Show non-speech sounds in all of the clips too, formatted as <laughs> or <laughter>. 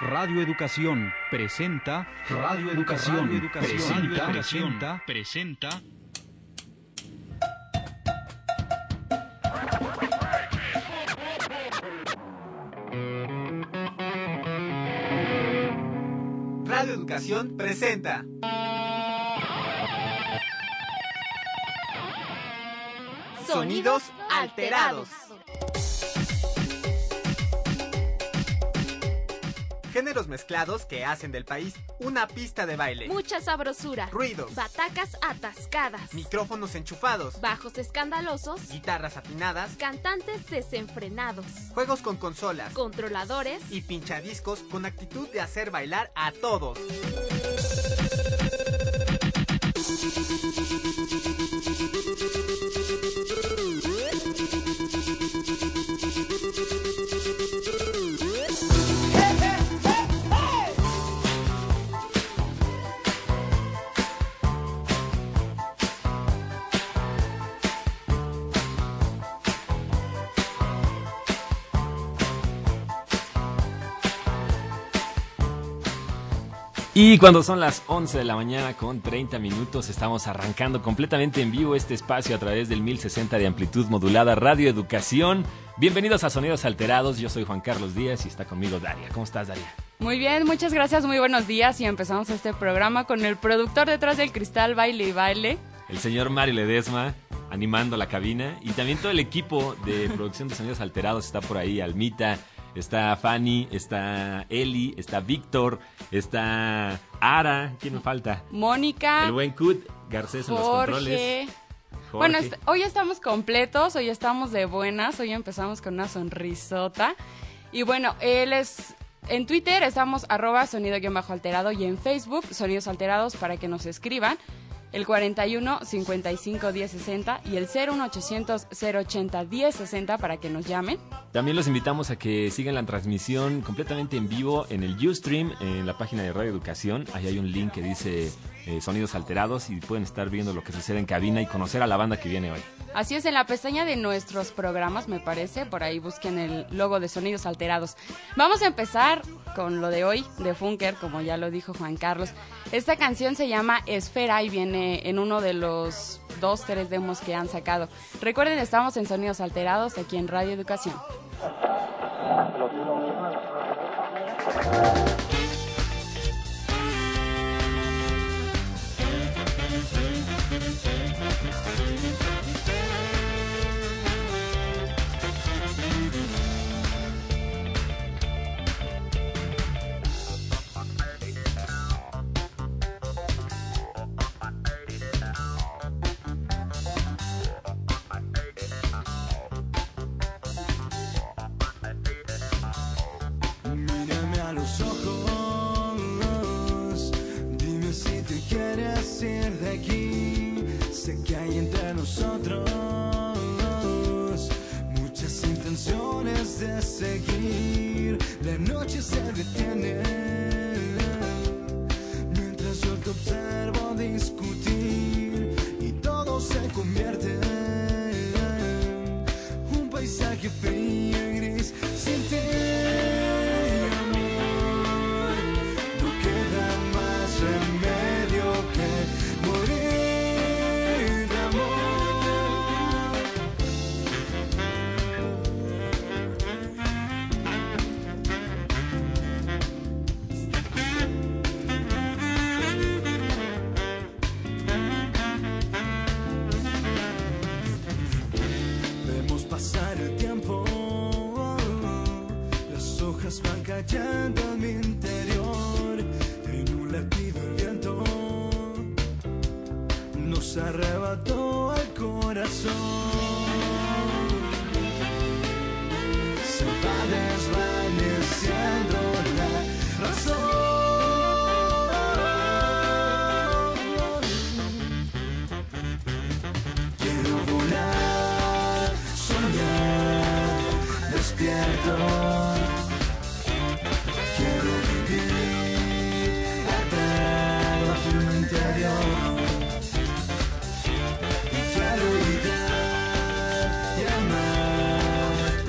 Radio Educación presenta Radio Educación, presenta, presenta, presenta Radio Educación presenta Sonidos alterados. Géneros mezclados que hacen del país una pista de baile. Mucha sabrosura. Ruidos. Batacas atascadas. Micrófonos enchufados. Bajos escandalosos. Guitarras afinadas. Cantantes desenfrenados. Juegos con consolas. Controladores. Y pinchadiscos con actitud de hacer bailar a todos. Y cuando son las 11 de la mañana con 30 minutos estamos arrancando completamente en vivo este espacio a través del 1060 de amplitud modulada Radio Educación. Bienvenidos a Sonidos Alterados, yo soy Juan Carlos Díaz y está conmigo Daria. ¿Cómo estás Daria? Muy bien, muchas gracias, muy buenos días y empezamos este programa con el productor detrás del cristal Baile y Baile. El señor Mario Ledesma animando la cabina y también todo el equipo de producción de Sonidos Alterados está por ahí, Almita, Está Fanny, está Eli, está Víctor, está Ara, ¿quién me falta? Mónica. El buen Cut, Garcés en los controles. Bueno, hoy estamos completos, hoy estamos de buenas, hoy empezamos con una sonrisota. Y bueno, él es en Twitter estamos arroba sonido-alterado y en Facebook sonidos alterados para que nos escriban el 41 55 10 60 y el 01800 080 10 60 para que nos llamen. También los invitamos a que sigan la transmisión completamente en vivo en el Ustream, en la página de Radio Educación. Ahí hay un link que dice eh, Sonidos Alterados y pueden estar viendo lo que sucede en cabina y conocer a la banda que viene hoy. Así es, en la pestaña de nuestros programas, me parece, por ahí busquen el logo de Sonidos Alterados. Vamos a empezar con lo de hoy, de Funker, como ya lo dijo Juan Carlos. Esta canción se llama Esfera y viene en uno de los dos, tres demos que han sacado. Recuerden, estamos en Sonidos Alterados aquí en Radio Educación.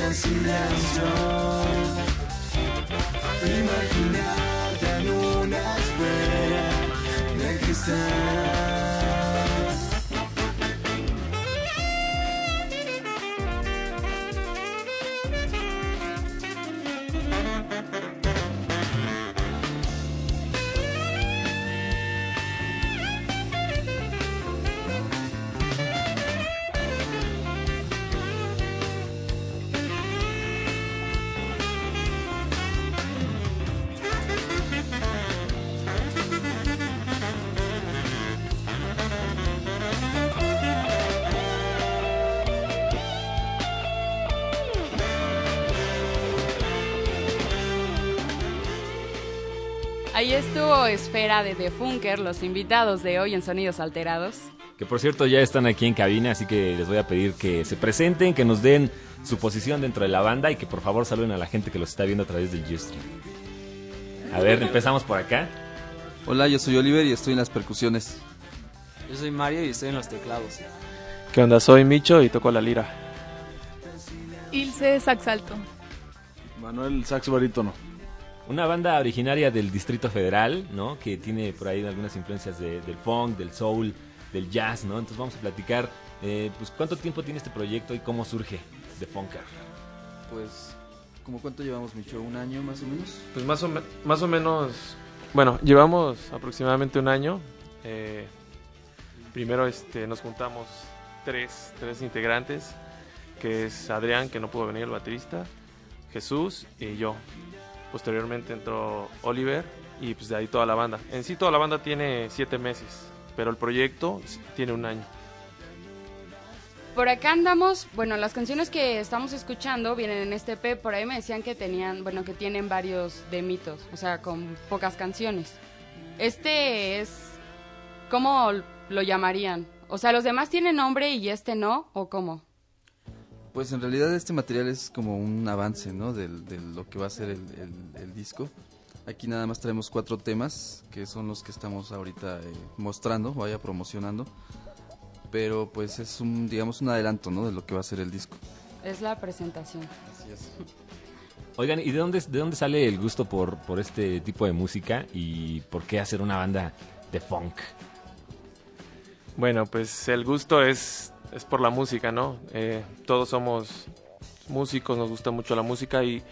en silencio. Imaginarte en una esfera de cristal. Ahí estuvo Esfera de The Funker, los invitados de hoy en Sonidos Alterados. Que por cierto ya están aquí en cabina, así que les voy a pedir que se presenten, que nos den su posición dentro de la banda y que por favor saluden a la gente que los está viendo a través del Ustream. A ver, empezamos por acá. Hola, yo soy Oliver y estoy en las percusiones. Yo soy Mario y estoy en los teclados. ¿Qué onda? Soy Micho y toco la lira. Ilse Sax Alto. Manuel Sax Barítono. Una banda originaria del Distrito Federal, ¿no? Que tiene por ahí algunas influencias de- del funk, del soul, del jazz, ¿no? Entonces vamos a platicar, eh, pues, ¿cuánto tiempo tiene este proyecto y cómo surge The Funker? Pues, ¿cómo cuánto llevamos, Micho? ¿Un año más o menos? Pues más o, me- más o menos, bueno, llevamos aproximadamente un año. Eh, primero este, nos juntamos tres, tres integrantes, que es Adrián, que no pudo venir, el baterista, Jesús y yo. Posteriormente entró Oliver y pues de ahí toda la banda. En sí toda la banda tiene siete meses, pero el proyecto tiene un año. Por acá andamos, bueno, las canciones que estamos escuchando vienen en este EP, por ahí me decían que tenían, bueno, que tienen varios de mitos, o sea, con pocas canciones. Este es, ¿cómo lo llamarían? O sea, ¿los demás tienen nombre y este no? ¿O cómo? Pues en realidad este material es como un avance, ¿no? Del- De, lo que va a ser el, el- el disco. Aquí nada más traemos cuatro temas, que son los que estamos ahorita eh, mostrando, vaya promocionando. Pero pues es un, digamos, un adelanto, ¿no? De lo que va a ser el disco. Es la presentación. Así es. <laughs> Oigan, ¿y de dónde, de dónde sale el gusto por, por este tipo de música y por qué hacer una banda de funk? Bueno, pues el gusto es, es por la música, ¿no? Eh, todos somos músicos, nos gusta mucho la música y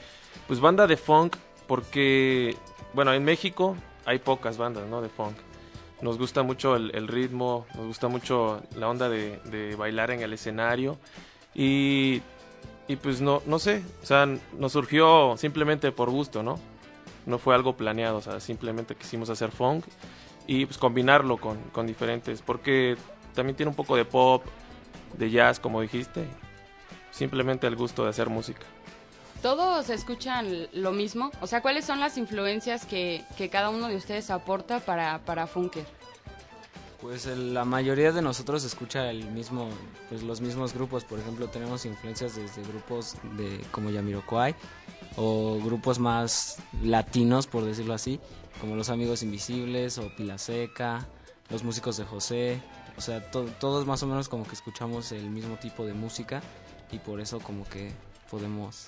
pues banda de funk porque, bueno, en México hay pocas bandas, ¿no? De funk. Nos gusta mucho el, ritmo, nos gusta mucho la onda de, de bailar en el escenario y, y pues no, no sé, o sea, nos surgió simplemente por gusto, ¿no? No fue algo planeado, o sea, simplemente quisimos hacer funk y pues combinarlo con, con diferentes, porque también tiene un poco de pop, de jazz, como dijiste, simplemente el gusto de hacer música. ¿Todos escuchan lo mismo? O sea, ¿cuáles son las influencias que, que cada uno de ustedes aporta para, para Funker? Pues el- la mayoría de nosotros escucha el mismo, pues los mismos grupos. Por ejemplo, tenemos influencias desde grupos de como Yamiroquai o grupos más latinos, por decirlo así, como Los Amigos Invisibles o Pila Seca, los músicos de José. O sea, to- todos más o menos como que escuchamos el mismo tipo de música y por eso como que podemos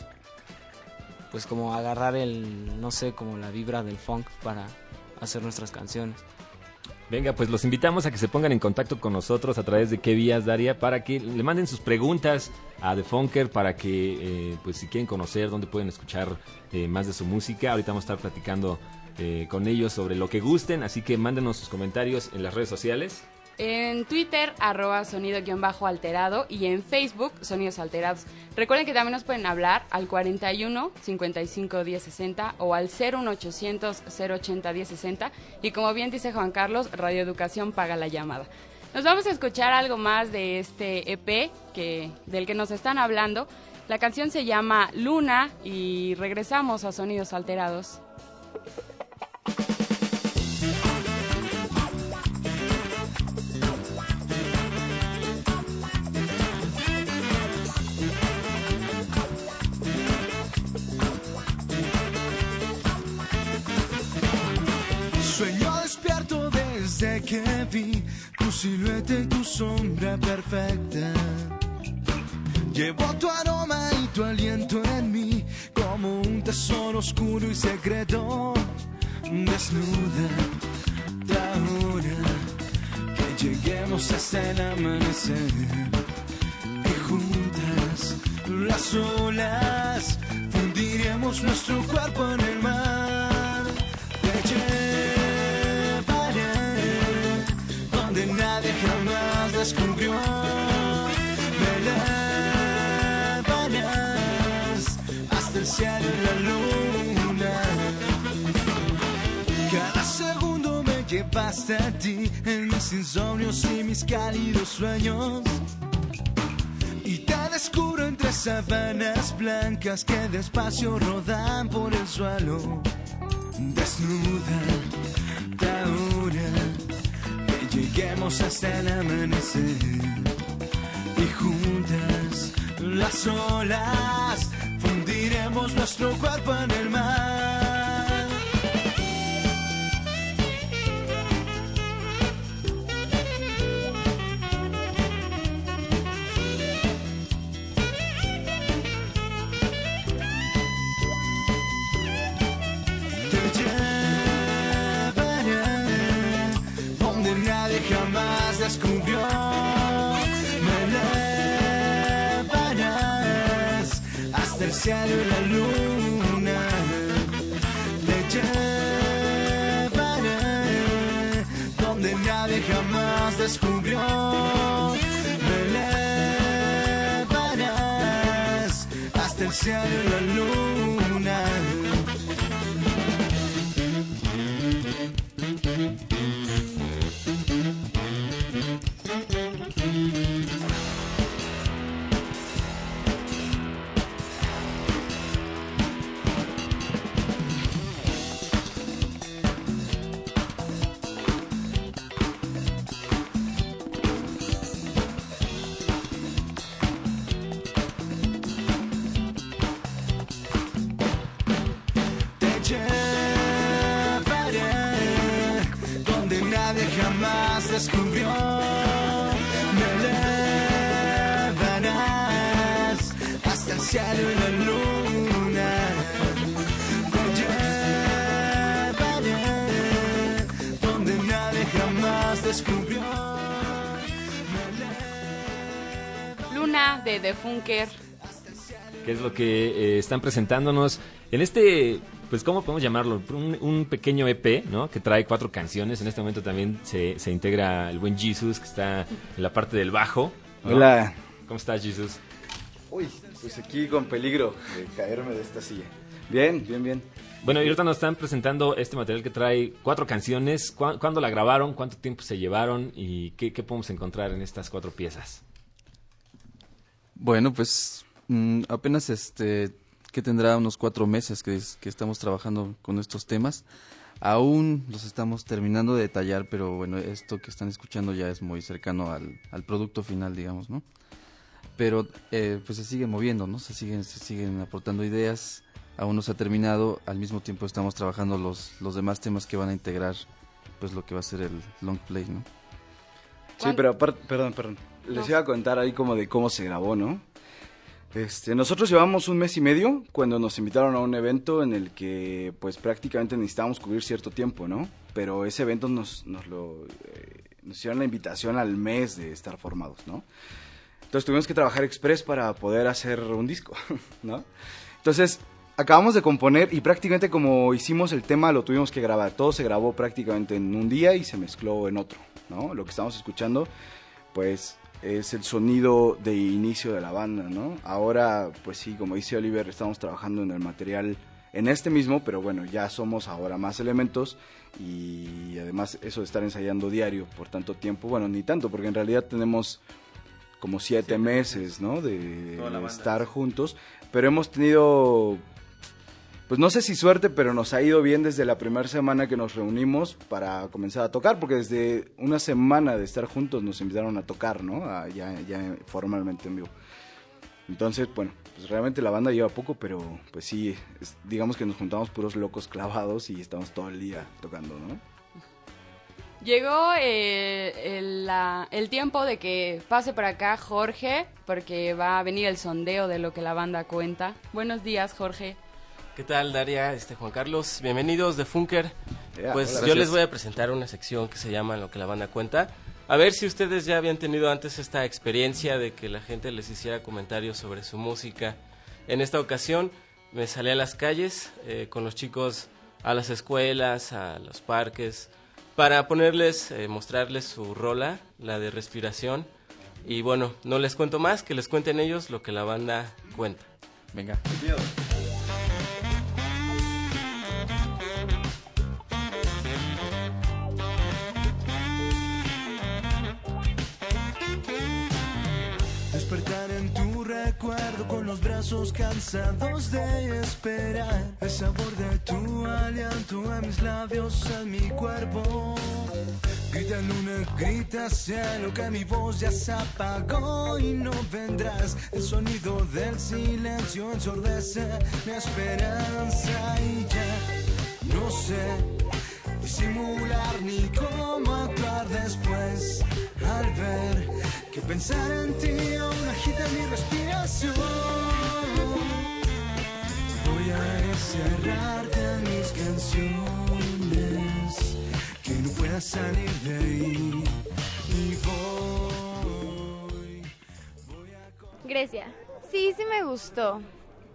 pues como agarrar el, no sé, como la vibra del funk para hacer nuestras canciones. Venga, pues los invitamos a que se pongan en contacto con nosotros a través de qué vías, Daria, para que le manden sus preguntas a The Funker, para que, eh, pues si quieren conocer dónde pueden escuchar eh, más de su música. Ahorita vamos a estar platicando eh, con ellos sobre lo que gusten, así que mándenos sus comentarios en las redes sociales. En Twitter, arroba sonido-alterado y en Facebook, Sonidos Alterados. Recuerden que también nos pueden hablar al 41 55 10 60 o al 01800 080 10 60 y como bien dice Juan Carlos, Radio Educación paga la llamada. Nos vamos a escuchar algo más de este EP que, del que nos están hablando. La canción se llama Luna y regresamos a Sonidos Alterados. Que vi tu silueta y tu sombra perfecta. Llevo tu aroma y tu aliento en mí como un tesoro oscuro y secreto. Desnuda, ahora que lleguemos hasta el amanecer. Y juntas, las olas, fundiremos nuestro cuerpo en el mar. Te descubrió. Me hasta el cielo y la luna. Cada segundo me llevaste a ti en mis insomnios y mis cálidos sueños. Y te descubro entre sabanas blancas que despacio rodan por el suelo. Desnuda, hasta el amanecer. Y juntas, las olas, fundiremos nuestro cuerpo en el mar. Descubrió. Me llevarás hasta el cielo y la luna. Te llevaré donde nadie jamás descubrió. Me llevarás hasta el cielo y la luna. Funker. que es lo que eh, están presentándonos en este, pues, ¿cómo podemos llamarlo? Un, un pequeño EP, ¿no? Que trae cuatro canciones. En este momento también se, se integra el buen Jesus, que está en la parte del bajo. ¿no? Hola. ¿Cómo estás, Jesus? Uy, pues aquí con peligro de caerme de esta silla. Bien, bien, bien. Bueno, y ahorita nos están presentando este material que trae cuatro canciones. ¿Cuá- ¿Cuándo la grabaron? ¿Cuánto tiempo se llevaron? ¿Y qué, qué podemos encontrar en estas cuatro piezas? Bueno, pues mm, apenas este que tendrá unos cuatro meses que, es- que estamos trabajando con estos temas. Aún los estamos terminando de detallar, pero bueno, esto que están escuchando ya es muy cercano al, al producto final, digamos, ¿no? Pero eh, pues se siguen moviendo, ¿no? Se siguen, se siguen aportando ideas. Aún no se ha terminado. Al mismo tiempo estamos trabajando los, los demás temas que van a integrar, pues lo que va a ser el long play, ¿no? Sí, pero aparte, perdón, perdón. Les iba a contar ahí como de cómo se grabó, ¿no? Este, nosotros llevamos un mes y medio cuando nos invitaron a un evento en el que pues prácticamente necesitábamos cubrir cierto tiempo, ¿no? Pero ese evento nos, nos lo eh, nos hicieron la invitación al mes de estar formados, ¿no? Entonces tuvimos que trabajar express para poder hacer un disco, <laughs> ¿no? Entonces acabamos de componer y prácticamente como hicimos el tema lo tuvimos que grabar. Todo se grabó prácticamente en un día y se mezcló en otro, ¿no? Lo que estamos escuchando, pues es el sonido de inicio de la banda, ¿no? Ahora, pues sí, como dice Oliver, estamos trabajando en el material en este mismo, pero bueno, ya somos ahora más elementos y además eso de estar ensayando diario por tanto tiempo, bueno, ni tanto, porque en realidad tenemos como siete meses, ¿no? De, estar juntos, pero hemos tenido, pues no sé si suerte, pero nos ha ido bien desde la primera semana que nos reunimos para comenzar a tocar, porque desde una semana de estar juntos nos invitaron a tocar, ¿no? Ya, formalmente en vivo. Entonces, bueno, pues realmente la banda lleva poco, pero pues sí, digamos que nos juntamos puros locos clavados y estamos todo el día tocando, ¿no? Llegó eh, el, el tiempo de que pase por acá Jorge, porque va a venir el sondeo de lo que la banda cuenta. Buenos días, Jorge. ¿Qué tal, Daria? Este, Juan Carlos, bienvenidos de Funker. Yeah, pues hola, yo les voy a presentar una sección que se llama Lo que la banda cuenta. A ver si ustedes ya habían tenido antes esta experiencia de que la gente les hiciera comentarios sobre su música. En esta ocasión me salí a las calles eh, con los chicos a las escuelas, a los parques, para ponerles, eh, mostrarles su rola, la de respiración. Y bueno, no les cuento más, que les cuenten ellos lo que la banda cuenta. Venga. Brazos cansados de esperar. El sabor de tu aliento en mis labios, en mi cuerpo. Grita luna, grita cielo, que mi voz ya se apagó y no vendrás. El sonido del silencio ensordece mi esperanza y ya no sé disimular ni cómo actuar después al ver que pensar en ti aún agita mi respiración. Voy a encerrarte en mis canciones, que no pueda salir de ahí. Y voy. Grecia. Sí, sí me gustó.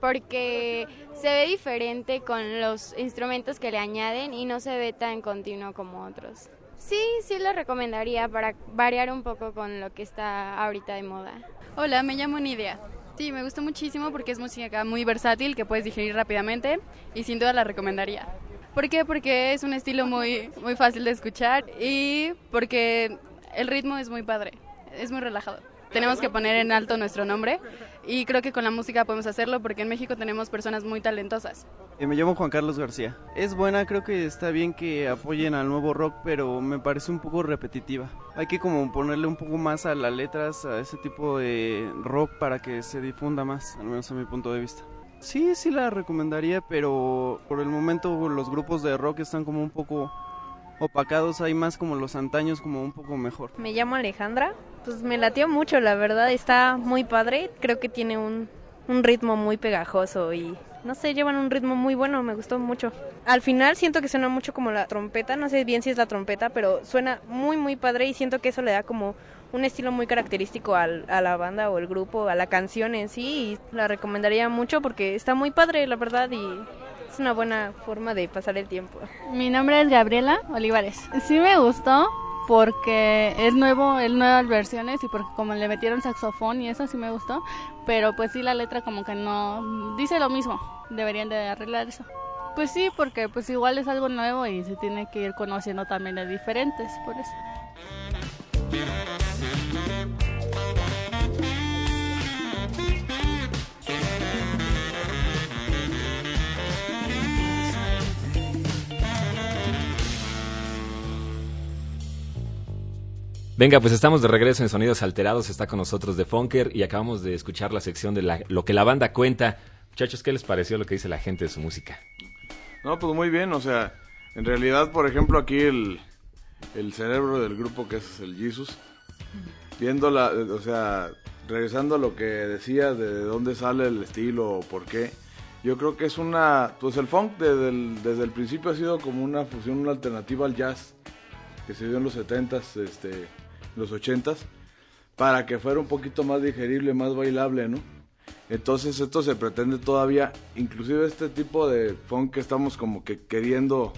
Porque se ve diferente con los instrumentos que le añaden y no se ve tan continuo como otros. Sí, sí lo recomendaría para variar un poco con lo que está ahorita de moda. Hola, me llamo Nidia. Sí, me gustó muchísimo porque es música muy versátil que puedes digerir rápidamente y sin duda la recomendaría. ¿Por qué? Porque es un estilo muy, muy fácil de escuchar y porque el ritmo es muy padre, es muy relajado. Tenemos que poner en alto nuestro nombre y creo que con la música podemos hacerlo porque en México tenemos personas muy talentosas. Eh, me llamo Juan Carlos García. Es buena, creo que está bien que apoyen al nuevo rock, pero me parece un poco repetitiva. Hay que como ponerle un poco más a las letras, a ese tipo de rock para que se difunda más, al menos a mi punto de vista. Sí, sí la recomendaría, pero por el momento los grupos de rock están como un poco opacados, hay más como los antaños, como un poco mejor. Me llamo Alejandra, pues me latió mucho, la verdad, está muy padre, creo que tiene un, un ritmo muy pegajoso y no sé, llevan un ritmo muy bueno, me gustó mucho. Al final siento que suena mucho como la trompeta, no sé bien si es la trompeta, pero suena muy muy padre y siento que eso le da como un estilo muy característico al- a la banda o el grupo, a la canción en sí y la recomendaría mucho porque está muy padre, la verdad, y es una buena forma de pasar el tiempo. Mi nombre es Gabriela Olivares. Sí me gustó porque es nuevo, es nuevas versiones y porque como le metieron saxofón y eso sí me gustó, pero pues sí la letra como que no dice lo mismo. Deberían de arreglar eso. Pues sí, porque pues igual es algo nuevo y se tiene que ir conociendo también de diferentes, por eso. Venga, pues estamos de regreso en Sonidos Alterados. Está con nosotros de Funker y acabamos de escuchar la sección de la- lo que la banda cuenta. Muchachos, ¿qué les pareció lo que dice la gente de su música? No, pues muy bien, o sea, en realidad, por ejemplo, aquí el, el cerebro del grupo que es el Jesus, viendo la, o sea, regresando a lo que decías de dónde sale el estilo o por qué, yo creo que es una, pues el funk desde el, desde el principio ha sido como una fusión, una alternativa al jazz que se dio en los 70s, este, los 80s, para que fuera un poquito más digerible, más bailable, ¿no? Entonces esto se pretende todavía, inclusive este tipo de funk que estamos como que queriendo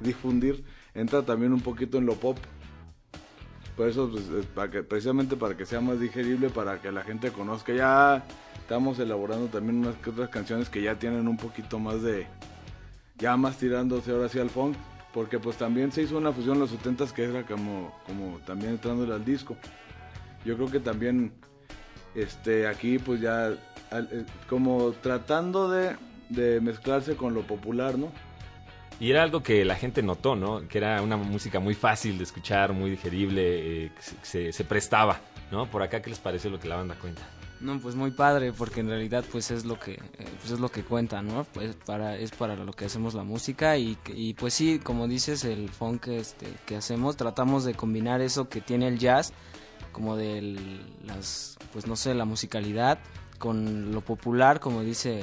difundir, entra también un poquito en lo pop. Por eso, pues, eh, precisamente para que sea más digerible, para que la gente conozca. Ya estamos elaborando también unas otras canciones que ya tienen un poquito más de, ya más tirándose ahora sí al funk. Porque pues también se hizo una fusión en los 70s que era como, como también entrándole al disco. Yo creo que también este aquí pues ya eh, como tratando de, de mezclarse con lo popular, ¿no? Y era algo que la gente notó, ¿no? Que era una música muy fácil de escuchar, muy digerible, eh, que se- se prestaba, ¿no? Por acá, ¿qué les pareció lo que la banda cuenta? No, pues muy padre, porque en realidad pues es lo que eh, pues es lo que cuenta, ¿no? Pues para es para lo que hacemos la música y, y pues sí, como dices, el funk este que hacemos tratamos de combinar eso que tiene el jazz como de las pues no sé, la musicalidad con lo popular, como dice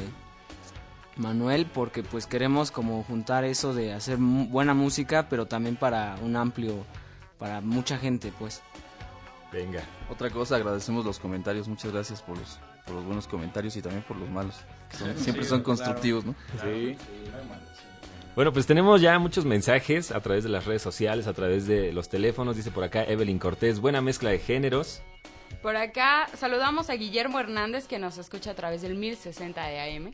Manuel, porque pues queremos como juntar eso de hacer buena música, pero también para un amplio, para mucha gente, pues. Venga. Otra cosa, agradecemos los comentarios. Muchas gracias por los, por los buenos comentarios y también por los malos. que son- Sí, siempre sí, son claro. constructivos, ¿no? Sí. Bueno, pues tenemos ya muchos mensajes a través de las redes sociales, a través de los teléfonos. Dice por acá Evelyn Cortés, buena mezcla de géneros. Por acá saludamos a Guillermo Hernández que nos escucha a través del 1060 de AM.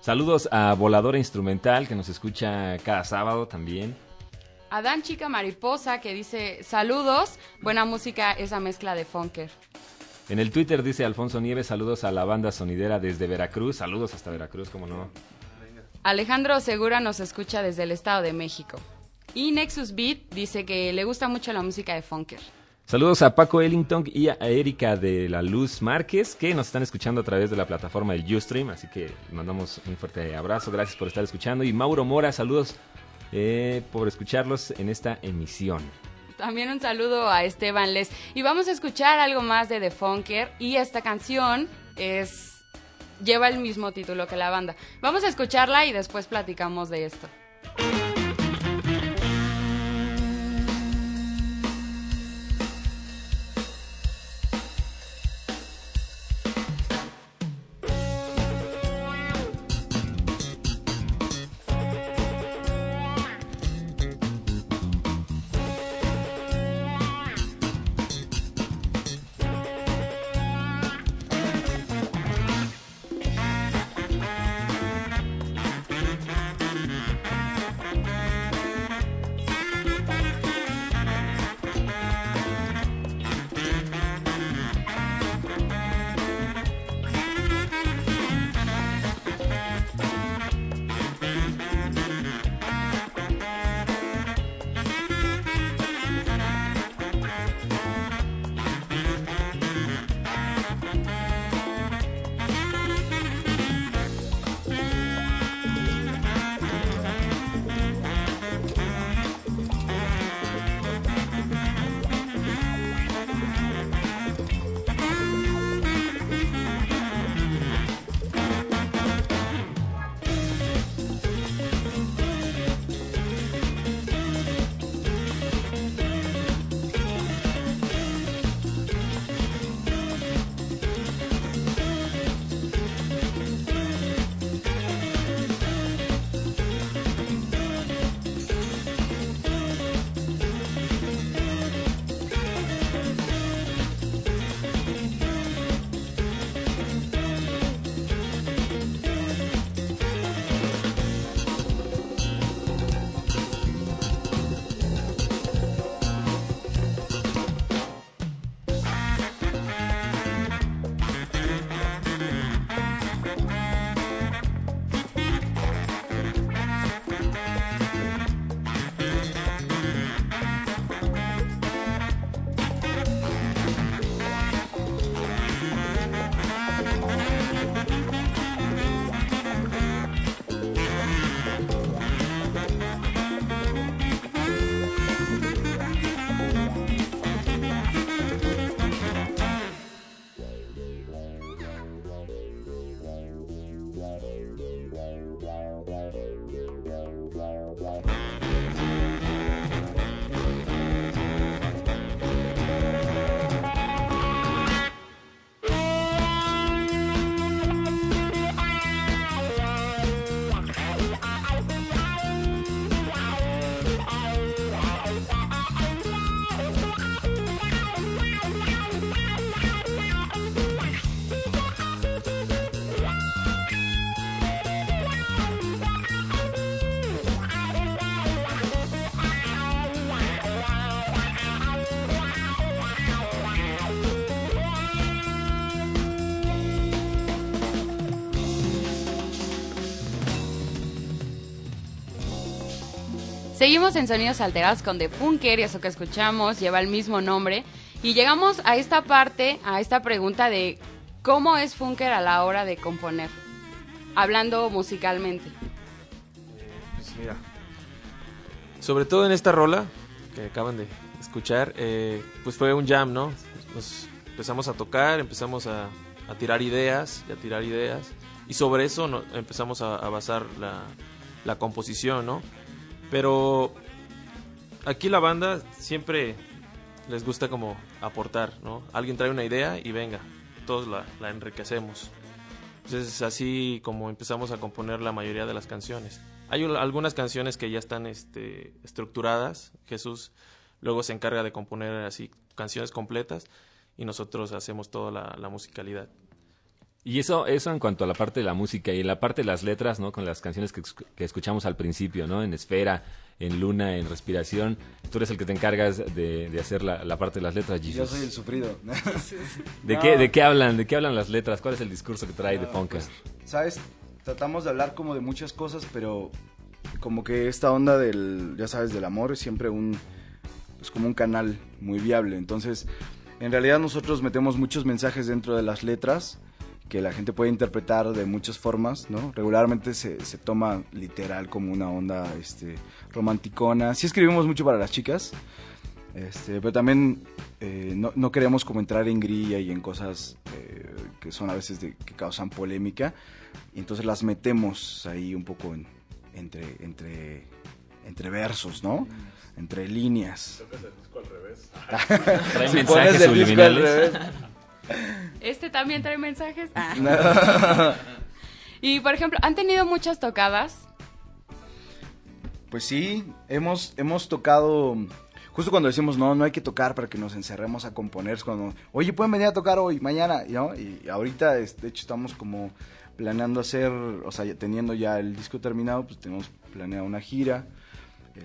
Saludos a Voladora Instrumental, que nos escucha cada sábado también. A Dan Chica Mariposa que dice saludos, buena música esa mezcla de funker. En el Twitter dice Alfonso Nieves, saludos a la banda sonidera desde Veracruz. Saludos hasta Veracruz, como no. Alejandro Segura nos escucha desde el Estado de México. Y Nexus Beat dice que le gusta mucho la música de funker. Saludos a Paco Ellington y a Erika de la Luz Márquez, que nos están escuchando a través de la plataforma del Ustream. Así que mandamos un fuerte abrazo. Gracias por estar escuchando. Y Mauro Mora, saludos eh, por escucharlos en esta emisión. También un saludo a Esteban Les. Y vamos a escuchar algo más de The Funker. Y esta canción es lleva el mismo título que la banda. Vamos a escucharla y después platicamos de esto. Seguimos en Sonidos Alterados con The Funker y eso que escuchamos lleva el mismo nombre. Y llegamos a esta parte, a esta pregunta de cómo es Funker a la hora de componer, hablando musicalmente. Pues mira, sobre todo en esta rola que acaban de escuchar, eh, pues fue un jam, ¿no? Nos empezamos a tocar, empezamos a, a tirar ideas y a tirar ideas. y sobre eso no- empezamos a, a basar la, la composición, ¿no? Pero aquí la banda siempre les gusta como aportar, ¿no? Alguien trae una idea y venga, todos la, enriquecemos. Entonces es así como empezamos a componer la mayoría de las canciones. Hay algunas canciones que ya están este, estructuradas. Jesús luego se encarga de componer así canciones completas y nosotros hacemos toda la musicalidad. Y eso, eso en cuanto a la parte de la música y en la parte de las letras, ¿no? Con las canciones que, que escuchamos al principio, ¿no? En Esfera, en Luna, en Respiración. Tú eres el que te encargas de, de hacer la, la parte de las letras, Yo Jesus. soy el sufrido. <laughs> ¿De, No. qué, ¿De qué hablan? ¿De qué hablan las letras? ¿Cuál es el discurso que trae de Ah, Funker? pues, ¿Sabes? Tratamos de hablar como de muchas cosas, pero como que esta onda del, ya sabes, del amor es siempre un, es como un canal muy viable. Entonces, en realidad nosotros metemos muchos mensajes dentro de las letras que la gente puede interpretar de muchas formas, ¿no? Regularmente se, se toma literal como una onda este, romanticona. Sí escribimos mucho para las chicas, este, pero también eh, no, no queremos como entrar en grilla y en cosas eh, que son a veces de, que causan polémica. Y entonces las metemos ahí un poco en- entre, entre, entre versos, ¿no? Entre líneas. <laughs> Trae mensajes pones el disco al subliminales. revés. Este también trae mensajes. Ah. <laughs> y por ejemplo, ¿han tenido muchas tocadas? Pues sí, hemos, hemos tocado, justo cuando decimos no, no hay que tocar para que nos encerremos a componer, es cuando, oye, pueden venir a tocar hoy, mañana, ¿no? Y ahorita, es- de hecho, estamos como planeando hacer, o sea, teniendo ya el disco terminado, pues tenemos planeado una gira,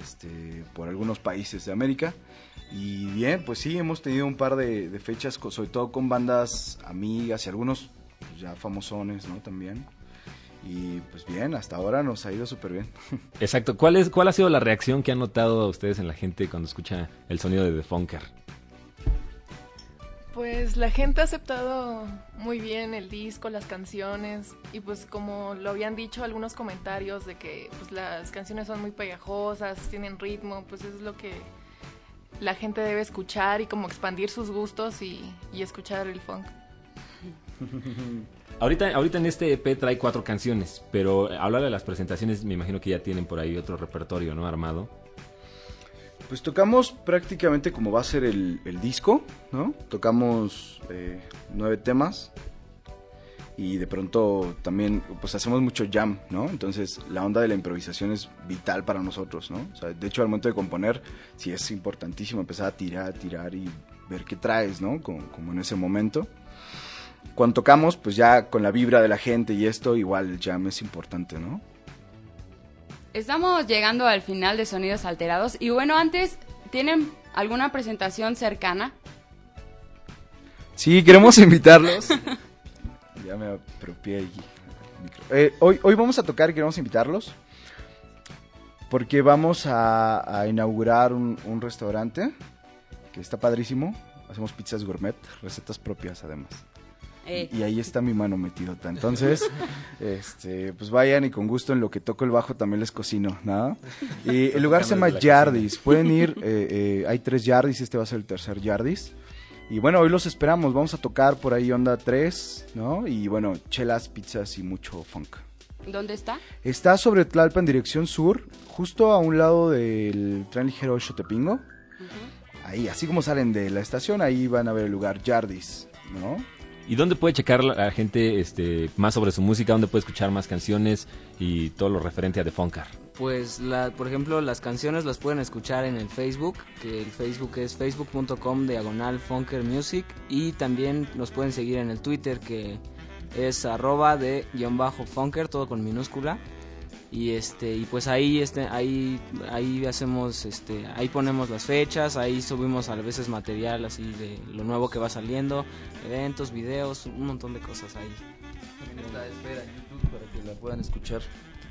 este, por algunos países de América. Y bien, pues sí, hemos tenido un par de, de fechas, sobre todo con bandas amigas y algunos pues, ya famosones, ¿no? También. Y pues bien, hasta ahora nos ha ido súper bien. <laughs> Exacto. ¿Cuál, es, ¿Cuál ha sido la reacción que han notado ustedes en la gente cuando escucha el sonido de The Funker? Pues la gente ha aceptado muy bien el disco, las canciones y pues como lo habían dicho algunos comentarios de que pues las canciones son muy pegajosas, tienen ritmo, pues eso es lo que la gente debe escuchar y como expandir sus gustos y, y escuchar el funk. <laughs> Ahorita, ahorita en este EP trae cuatro canciones, pero hablar de las presentaciones me imagino que ya tienen por ahí otro repertorio, ¿no? Armado. Pues tocamos prácticamente como va a ser el, el disco, ¿no? Tocamos eh, nueve temas y de pronto también pues hacemos mucho jam, ¿no? Entonces la onda de la improvisación es vital para nosotros, ¿no? O sea, de hecho al momento de componer sí es importantísimo empezar a tirar, tirar y ver qué traes, ¿no? Como, como en ese momento. Cuando tocamos, pues ya con la vibra de la gente y esto, igual el jam es importante, ¿no? Estamos llegando al final de Sonidos Alterados y bueno, antes, ¿tienen alguna presentación cercana? Sí, queremos <laughs> invitarlos. Ya me apropié aquí. Eh, hoy, hoy vamos a tocar y queremos invitarlos. Porque vamos a, a inaugurar un, un restaurante que está padrísimo. Hacemos pizzas gourmet, recetas propias además. Eh. Y ahí está mi mano metidota. Entonces, <laughs> este, pues vayan y con gusto en lo que toco el bajo también les cocino, ¿no? Y el lugar se llama Yardis. Pueden ir, eh, eh, hay tres Yardis, este va a ser el tercer Yardis. Y bueno, hoy los esperamos. Vamos a tocar por ahí Onda 3, ¿no? Y bueno, chelas, pizzas y mucho funk. ¿Dónde está? Está sobre Tlalpan, dirección sur, justo a un lado del tren ligero Xotepingo. Ahí, así como salen de la estación, ahí van a ver el lugar Yardis, ¿no? ¿Y dónde puede checar la, la gente este, más sobre su música? ¿Dónde puede escuchar más canciones y todo lo referente a The Funker? Pues, la, por ejemplo, las canciones las pueden escuchar en el Facebook, que el Facebook es facebook.com diagonal funker music y también nos pueden seguir en el Twitter que es arroba de guion bajo funker, todo con minúscula. Y este y pues ahí este ahí ahí hacemos este ahí ponemos las fechas, ahí subimos a veces material así de lo nuevo que va saliendo, eventos, videos, un montón de cosas ahí. Esfera en YouTube para que la puedan escuchar.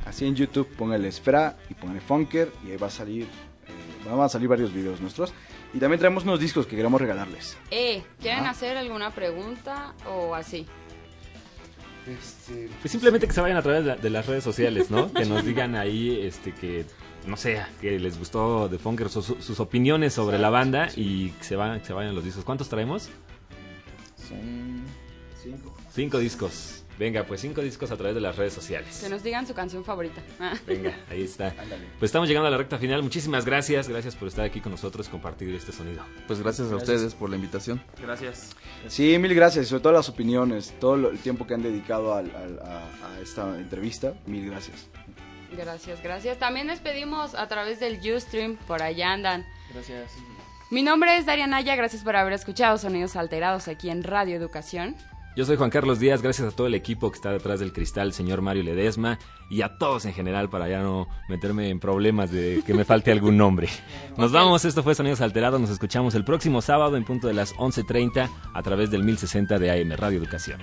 Así en YouTube, póngale Esfera y póngale Funker y ahí va a salir, eh, van a salir varios videos nuestros. Y también traemos unos discos que queremos regalarles. Eh, ¿quieren Ah. hacer alguna pregunta o así? Pues simplemente que se vayan a través de, de las redes sociales, ¿no? <laughs> que nos digan ahí este que no sé, que les gustó The Funker, su- su- sus opiniones sobre la banda y que se, van, que se vayan los discos. ¿Cuántos traemos? Son cinco. Cinco discos. Venga, pues cinco discos a través de las redes sociales. Que nos digan su canción favorita. Ah. Venga, ahí está. Pues estamos llegando a la recta final. Muchísimas gracias. Gracias por estar aquí con nosotros y compartir este sonido. Pues gracias, a ustedes por la invitación. Gracias. Sí, mil gracias, sobre todo las opiniones, todo lo- el tiempo que han dedicado al- al- a, a esta entrevista, mil gracias. Gracias, gracias. También despedimos a través del Ustream, por allá andan. Gracias. Mi nombre es Daria Naya, gracias por haber escuchado Sonidos Alterados aquí en Radio Educación. Yo soy Juan Carlos Díaz, gracias a todo el equipo que está detrás del cristal, señor Mario Ledesma, y a todos en general para ya no meterme en problemas de que me falte algún nombre. <laughs> Nos vamos, esto fue Sonidos Alterados, nos escuchamos el próximo sábado en punto de las 11.30 a través del 1060 de AM Radio Educación.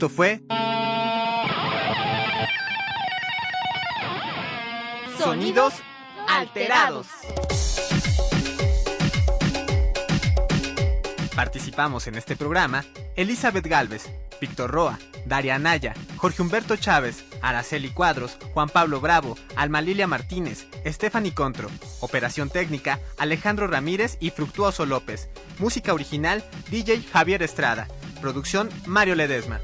Esto fue Sonidos Alterados. Participamos en este programa Elizabeth Galvez, Víctor Roa, Daria Anaya, Jorge Humberto Chávez, Araceli Cuadros, Juan Pablo Bravo, Alma Lilia Martínez, Stephanie Contro. Operación técnica Alejandro Ramírez y Fructuoso López. Música original DJ Javier Estrada. Producción Mario Ledesma.